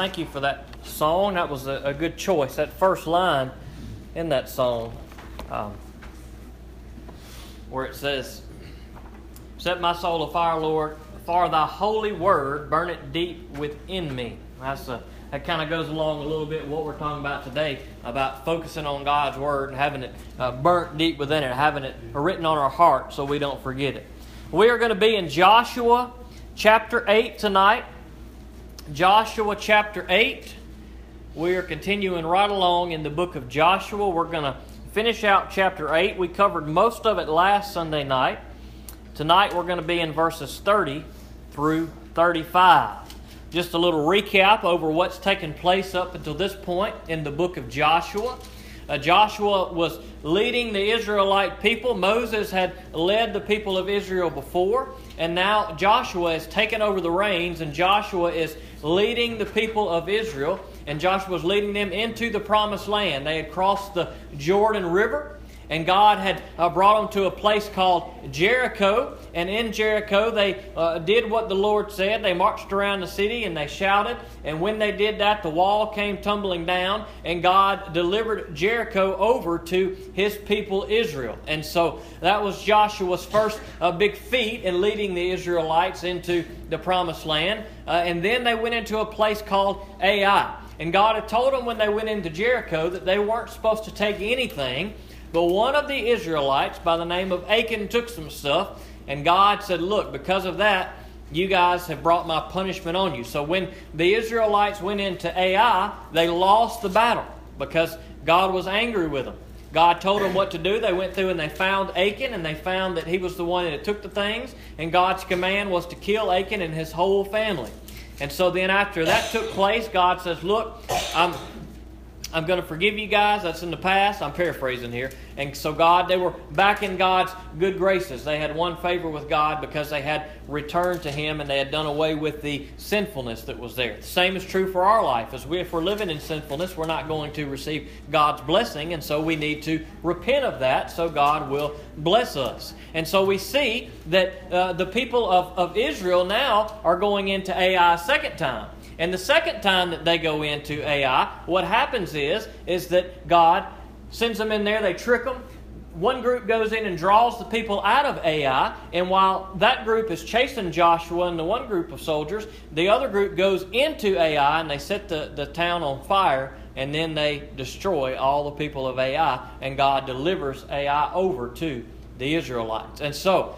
thank you for that song. That was a, a good choice. That first line in that song, um, where it says, Set my soul afire, Lord, for thy holy word, burn it deep within me. That's a, that kind of goes along a little bit what we're talking about today about focusing on God's word and having it uh, burnt deep within it, having it written on our heart so we don't forget it. We are going to be in Joshua chapter 8 tonight. Joshua chapter 8. We are continuing right along in the book of Joshua. We're going to finish out chapter 8. We covered most of it last Sunday night. Tonight we're going to be in verses 30 through 35. Just a little recap over what's taken place up until this point in the book of Joshua. Uh, Joshua was leading the Israelite people. Moses had led the people of Israel before, and now Joshua has taken over the reins, and Joshua is leading the people of Israel, and Joshua is leading them into the promised land. They had crossed the Jordan River and God had uh, brought them to a place called Jericho. And in Jericho, they uh, did what the Lord said. They marched around the city and they shouted. And when they did that, the wall came tumbling down, and God delivered Jericho over to his people Israel. And so that was Joshua's first uh, big feat in leading the Israelites into the promised land. Uh, and then they went into a place called Ai. And God had told them when they went into Jericho that they weren't supposed to take anything but one of the Israelites by the name of Achan took some stuff, and God said, Look, because of that, you guys have brought my punishment on you. So when the Israelites went into Ai, they lost the battle because God was angry with them. God told them what to do. They went through and they found Achan, and they found that he was the one that took the things. And God's command was to kill Achan and his whole family. And so then, after that took place, God says, Look, I'm I'm going to forgive you guys. That's in the past. I'm paraphrasing here. And so, God, they were back in God's good graces. They had won favor with God because they had returned to Him and they had done away with the sinfulness that was there. The same is true for our life. As we, if we're living in sinfulness, we're not going to receive God's blessing. And so, we need to repent of that so God will bless us. And so, we see that uh, the people of, of Israel now are going into Ai a second time. And the second time that they go into Ai, what happens is, is that God sends them in there, they trick them. One group goes in and draws the people out of Ai, and while that group is chasing Joshua and the one group of soldiers, the other group goes into Ai and they set the, the town on fire, and then they destroy all the people of Ai, and God delivers Ai over to the Israelites. And so,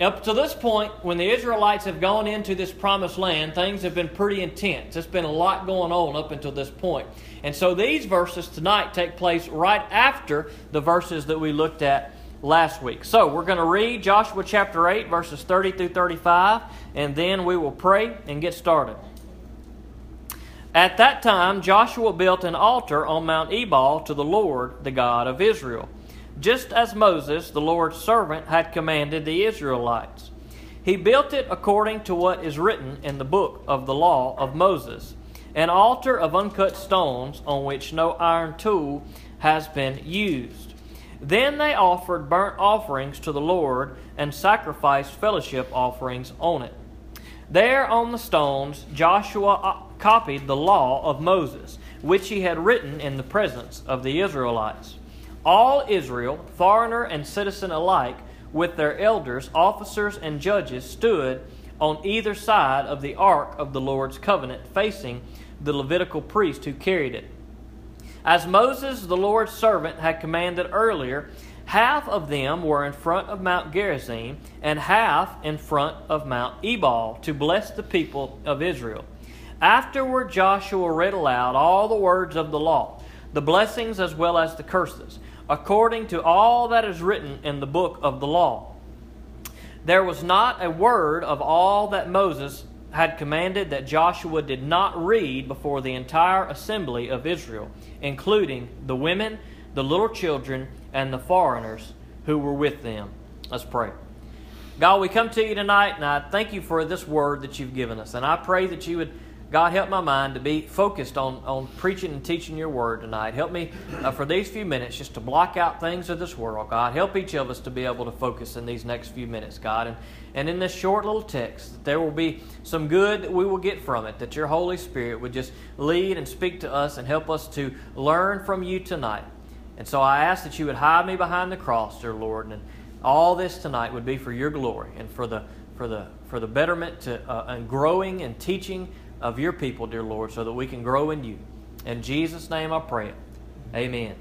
up to this point, when the Israelites have gone into this promised land, things have been pretty intense. There's been a lot going on up until this point. And so these verses tonight take place right after the verses that we looked at last week. So we're going to read Joshua chapter 8, verses 30 through 35, and then we will pray and get started. At that time, Joshua built an altar on Mount Ebal to the Lord, the God of Israel just as Moses, the Lord's servant, had commanded the Israelites. He built it according to what is written in the book of the law of Moses an altar of uncut stones on which no iron tool has been used. Then they offered burnt offerings to the Lord and sacrificed fellowship offerings on it. There on the stones, Joshua copied the law of Moses, which he had written in the presence of the Israelites. All Israel, foreigner and citizen alike, with their elders, officers, and judges, stood on either side of the ark of the Lord's covenant, facing the Levitical priest who carried it. As Moses, the Lord's servant, had commanded earlier, half of them were in front of Mount Gerizim, and half in front of Mount Ebal, to bless the people of Israel. Afterward, Joshua read aloud all the words of the law, the blessings as well as the curses according to all that is written in the book of the law. There was not a word of all that Moses had commanded that Joshua did not read before the entire assembly of Israel, including the women, the little children, and the foreigners who were with them. Let's pray. God, we come to you tonight, and I thank you for this word that you've given us. And I pray that you would God, help my mind to be focused on, on preaching and teaching your word tonight. Help me uh, for these few minutes just to block out things of this world, God. Help each of us to be able to focus in these next few minutes, God. And, and in this short little text, that there will be some good that we will get from it, that your Holy Spirit would just lead and speak to us and help us to learn from you tonight. And so I ask that you would hide me behind the cross, dear Lord, and all this tonight would be for your glory and for the for the for the betterment to, uh, and growing and teaching of your people, dear Lord, so that we can grow in you. In Jesus' name I pray. Amen.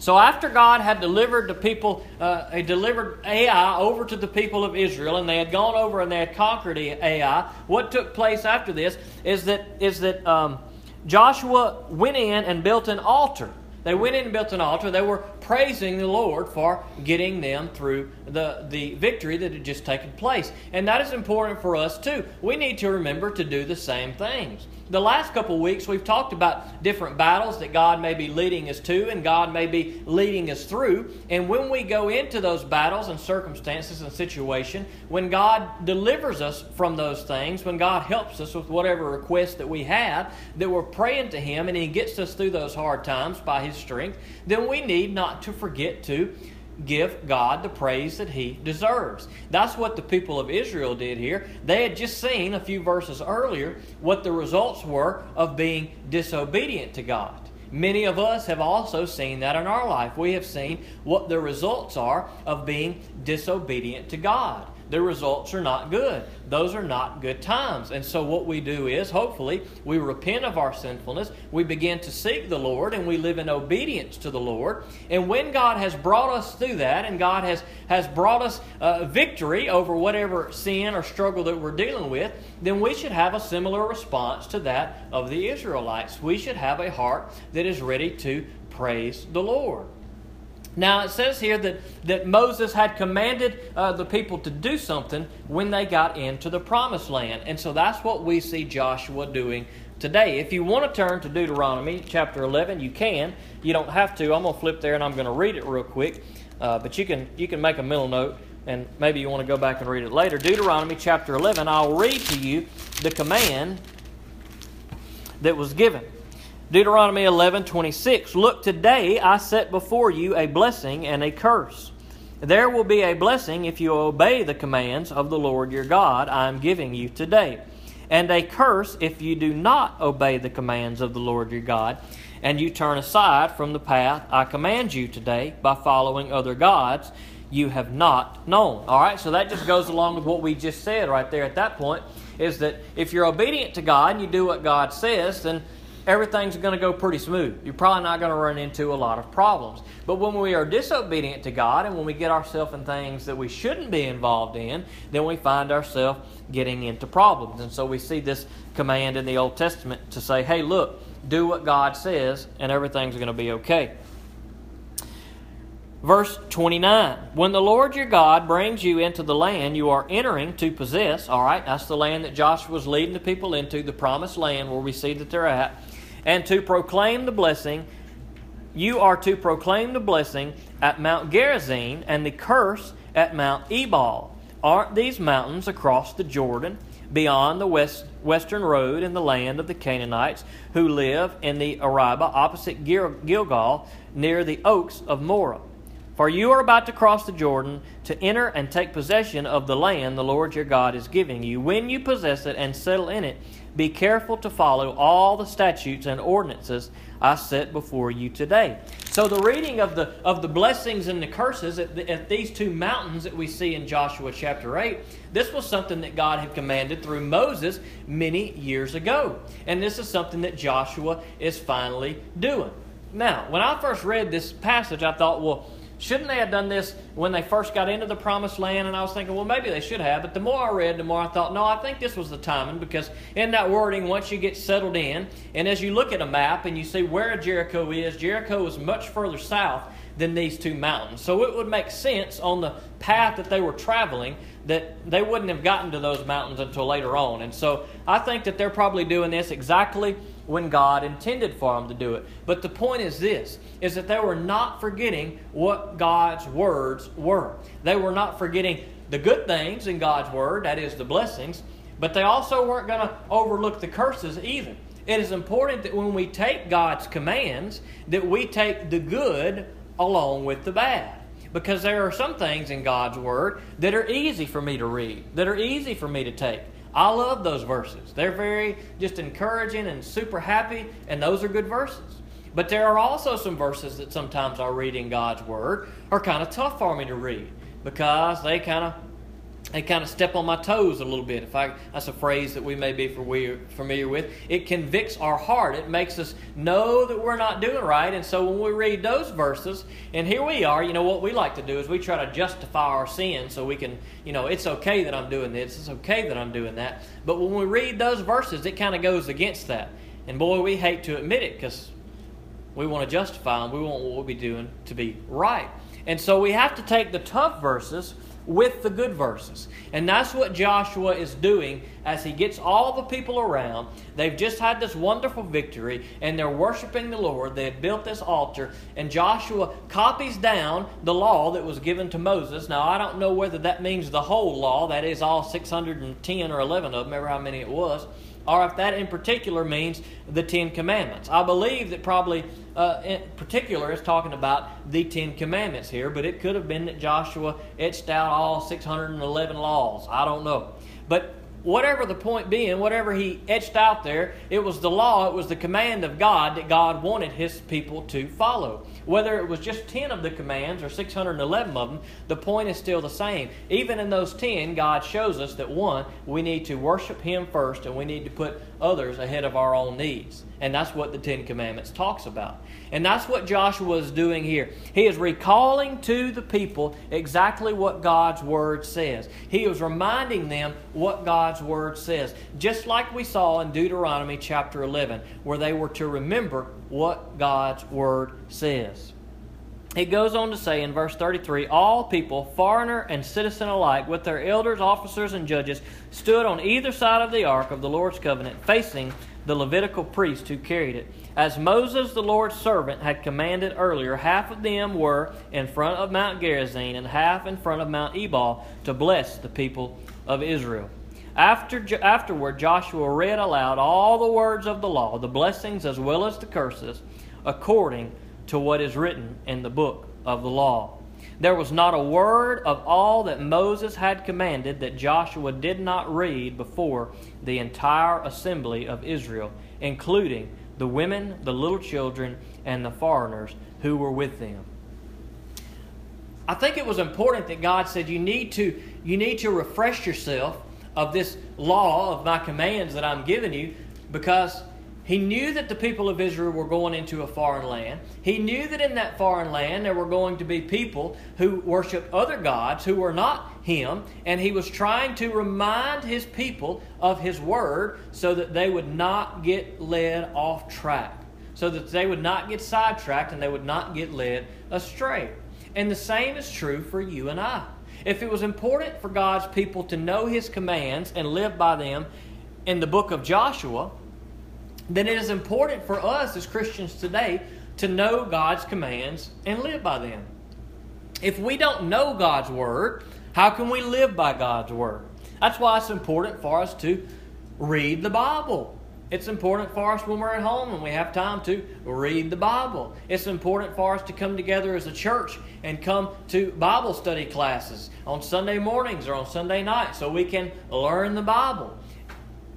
So after God had delivered the people, uh, he delivered Ai over to the people of Israel, and they had gone over and they had conquered Ai. What took place after this is that is that um, Joshua went in and built an altar they went in and built an altar. They were praising the Lord for getting them through the, the victory that had just taken place. And that is important for us too. We need to remember to do the same things the last couple weeks we've talked about different battles that God may be leading us to and God may be leading us through. And when we go into those battles and circumstances and situation, when God delivers us from those things, when God helps us with whatever request that we have, that we're praying to Him and He gets us through those hard times by His strength, then we need not to forget to give God the praise that he deserves. That's what the people of Israel did here. They had just seen a few verses earlier what the results were of being disobedient to God. Many of us have also seen that in our life. We have seen what the results are of being disobedient to God the results are not good. Those are not good times. And so, what we do is, hopefully, we repent of our sinfulness, we begin to seek the Lord, and we live in obedience to the Lord. And when God has brought us through that, and God has, has brought us uh, victory over whatever sin or struggle that we're dealing with, then we should have a similar response to that of the Israelites. We should have a heart that is ready to praise the Lord. Now it says here that, that Moses had commanded uh, the people to do something when they got into the promised land. And so that's what we see Joshua doing today. If you want to turn to Deuteronomy chapter 11, you can. You don't have to. I'm going to flip there and I'm going to read it real quick. Uh, but you can, you can make a mental note and maybe you want to go back and read it later. Deuteronomy chapter 11, I'll read to you the command that was given. Deuteronomy 11:26 Look today I set before you a blessing and a curse. There will be a blessing if you obey the commands of the Lord your God I am giving you today, and a curse if you do not obey the commands of the Lord your God and you turn aside from the path I command you today by following other gods you have not known. All right, so that just goes along with what we just said right there at that point is that if you're obedient to God and you do what God says, then everything's going to go pretty smooth. You're probably not going to run into a lot of problems. But when we are disobedient to God and when we get ourselves in things that we shouldn't be involved in, then we find ourselves getting into problems. And so we see this command in the Old Testament to say, hey, look, do what God says, and everything's going to be okay. Verse 29 When the Lord your God brings you into the land you are entering to possess, all right, that's the land that Joshua was leading the people into, the promised land where we see that they're at and to proclaim the blessing. You are to proclaim the blessing at Mount Gerizim and the curse at Mount Ebal. Aren't these mountains across the Jordan, beyond the west, western road in the land of the Canaanites, who live in the Arabah opposite Gilgal, near the oaks of Moreh? For you are about to cross the Jordan to enter and take possession of the land the Lord your God is giving you. When you possess it and settle in it, be careful to follow all the statutes and ordinances I set before you today. So the reading of the of the blessings and the curses at, the, at, these two mountains that we see in Joshua chapter 8, this was something that God had commanded through Moses many years ago. And this is something that Joshua is finally doing. Now, when I first read this passage, I thought, well, Shouldn't they have done this when they first got into the promised land? And I was thinking, well, maybe they should have. But the more I read, the more I thought, no, I think this was the timing because in that wording, once you get settled in, and as you look at a map and you see where Jericho is, Jericho is much further south than these two mountains. So it would make sense on the path that they were traveling that they wouldn't have gotten to those mountains until later on. And so I think that they're probably doing this exactly when God intended for them to do it. But the point is this is that they were not forgetting what God's words were. They were not forgetting the good things in God's word, that is the blessings, But they also weren't going to overlook the curses either. It is important that when we take God's commands, that we take the good along with the bad. Because there are some things in God's Word that are easy for me to read, that are easy for me to take. I love those verses. They're very just encouraging and super happy, and those are good verses. But there are also some verses that sometimes I read in God's Word are kind of tough for me to read because they kind of they kind of step on my toes a little bit. If I, that's a phrase that we may be familiar with. It convicts our heart. It makes us know that we're not doing right. And so when we read those verses, and here we are, you know, what we like to do is we try to justify our sin so we can, you know, it's okay that I'm doing this. It's okay that I'm doing that. But when we read those verses, it kind of goes against that. And boy, we hate to admit it because we want to justify them. We want what we're doing to be right. And so we have to take the tough verses with the good verses. And that's what Joshua is doing as he gets all the people around. They've just had this wonderful victory and they're worshiping the Lord. They had built this altar, and Joshua copies down the law that was given to Moses. Now, I don't know whether that means the whole law, that is, all 610 or 11 of them, remember how many it was or if that in particular means the Ten Commandments. I believe that probably uh, in particular is talking about the Ten Commandments here, but it could have been that Joshua etched out all 611 laws. I don't know. But whatever the point being, whatever he etched out there, it was the law, it was the command of God that God wanted his people to follow. Whether it was just 10 of the commands or 611 of them, the point is still the same. Even in those 10, God shows us that one, we need to worship him first and we need to put others ahead of our own needs. And that's what the Ten Commandments talks about. And that's what Joshua is doing here. He is recalling to the people exactly what God's Word says. He is reminding them what God's Word says. Just like we saw in Deuteronomy chapter 11, where they were to remember what God's Word says. He goes on to say in verse 33 All people, foreigner and citizen alike, with their elders, officers, and judges, stood on either side of the ark of the Lord's covenant, facing the Levitical priest who carried it. As Moses, the Lord's servant, had commanded earlier, half of them were in front of Mount Gerizim and half in front of Mount Ebal to bless the people of Israel. After, afterward, Joshua read aloud all the words of the law, the blessings as well as the curses, according to what is written in the book of the law. There was not a word of all that Moses had commanded that Joshua did not read before the entire assembly of Israel, including the women, the little children, and the foreigners who were with them. I think it was important that God said you need to you need to refresh yourself of this law of my commands that I'm giving you because he knew that the people of Israel were going into a foreign land. He knew that in that foreign land there were going to be people who worshiped other gods who were not him. And he was trying to remind his people of his word so that they would not get led off track, so that they would not get sidetracked and they would not get led astray. And the same is true for you and I. If it was important for God's people to know his commands and live by them in the book of Joshua, then it is important for us as Christians today to know God's commands and live by them. If we don't know God's Word, how can we live by God's Word? That's why it's important for us to read the Bible. It's important for us when we're at home and we have time to read the Bible. It's important for us to come together as a church and come to Bible study classes on Sunday mornings or on Sunday nights so we can learn the Bible.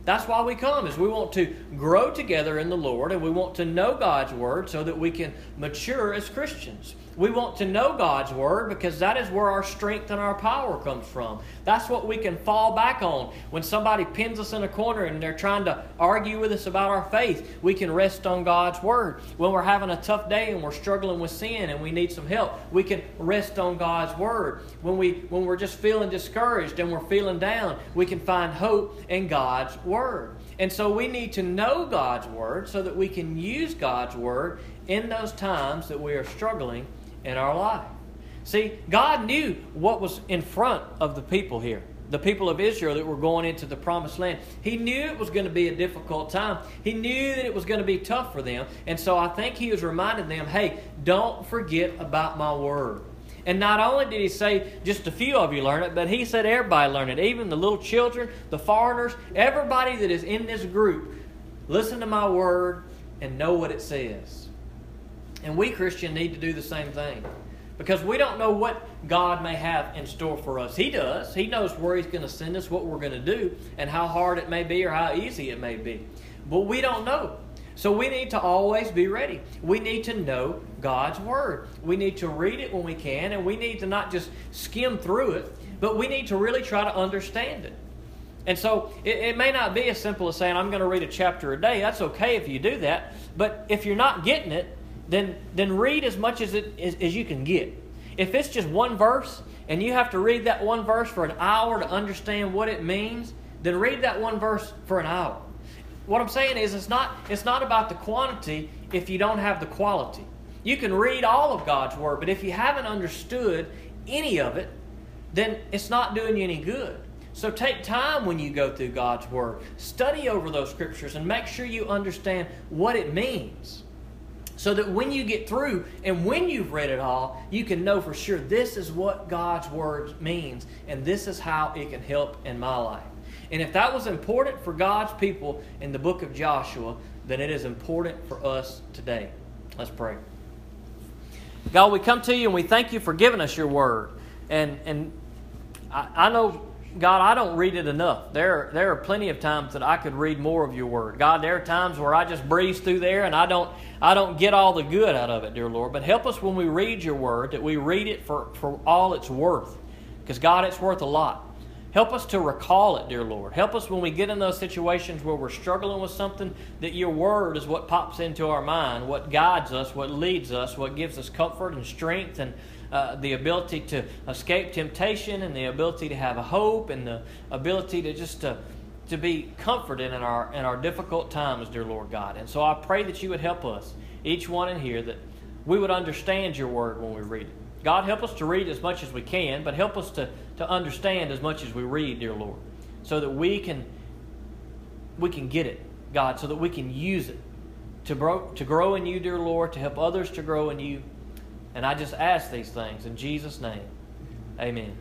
That's why we come is we want to grow together in the Lord and we want to know God's word so that we can mature as Christians. We want to know God's Word because that is where our strength and our power comes from. That's what we can fall back on. When somebody pins us in a corner and they're trying to argue with us about our faith, we can rest on God's Word. When we're having a tough day and we're struggling with sin and we need some help, we can rest on God's Word. When, we, when we're just feeling discouraged and we're feeling down, we can find hope in God's Word. And so we need to know God's Word so that we can use God's Word in those times that we are struggling in our life. See, God knew what was in front of the people here, the people of Israel that were going into the promised land. He knew it was going to be a difficult time. He knew that it was going to be tough for them. And so I think He was reminding them hey, don't forget about my word. And not only did he say just a few of you learn it, but he said everybody learn it, even the little children, the foreigners, everybody that is in this group. Listen to my word and know what it says. And we Christian, need to do the same thing because we don't know what God may have in store for us. He does. He knows where He's going to send us, what we're going to do, and how hard it may be or how easy it may be. But we don't know. So we need to always be ready. We need to know God's Word. We need to read it when we can, and we need to not just skim through it, but we need to really try to understand it. And so it, it may not be as simple as saying, I'm going to read a chapter a day. That's okay if you do that. But if you're not getting it, then, then read as much as, it, as, as you can get. If it's just one verse and you have to read that one verse for an hour to understand what it means, then read that one verse for an hour. What I'm saying is it's not, it's not about the quantity if you don't have the quality. You can read all of God's Word, but if you haven't understood any of it, then it's not doing you any good. So take time when you go through God's Word. Study over those scriptures and make sure you understand what it means. So that when you get through and when you've read it all, you can know for sure this is what God's Word means and this is how it can help in my life. And if that was important for God's people in the book of Joshua, then it is important for us today. Let's pray. God, we come to you and we thank you for giving us your word. And, and I, I know God, I don't read it enough. There, there are plenty of times that I could read more of your word. God, there are times where I just breeze through there and I don't, I don't get all the good out of it, dear Lord. But help us when we read your word that we read it for, for all it's worth. Because, God, it's worth a lot. Help us to recall it, dear Lord. Help us when we get in those situations where we're struggling with something, that your word is what pops into our mind, what guides us, what leads us, what gives us comfort and strength and uh, the ability to escape temptation and the ability to have a hope and the ability to just to, to be comforted in our, in our difficult times, dear Lord God. And so I pray that you would help us, each one in here, that we would understand your word when we read it. God, help us to read as much as we can, but help us to, to understand as much as we read, dear Lord, so that we can we can get it, God, so that we can use it to grow, to grow in you, dear Lord, to help others to grow in you. And I just ask these things in Jesus' name. Amen.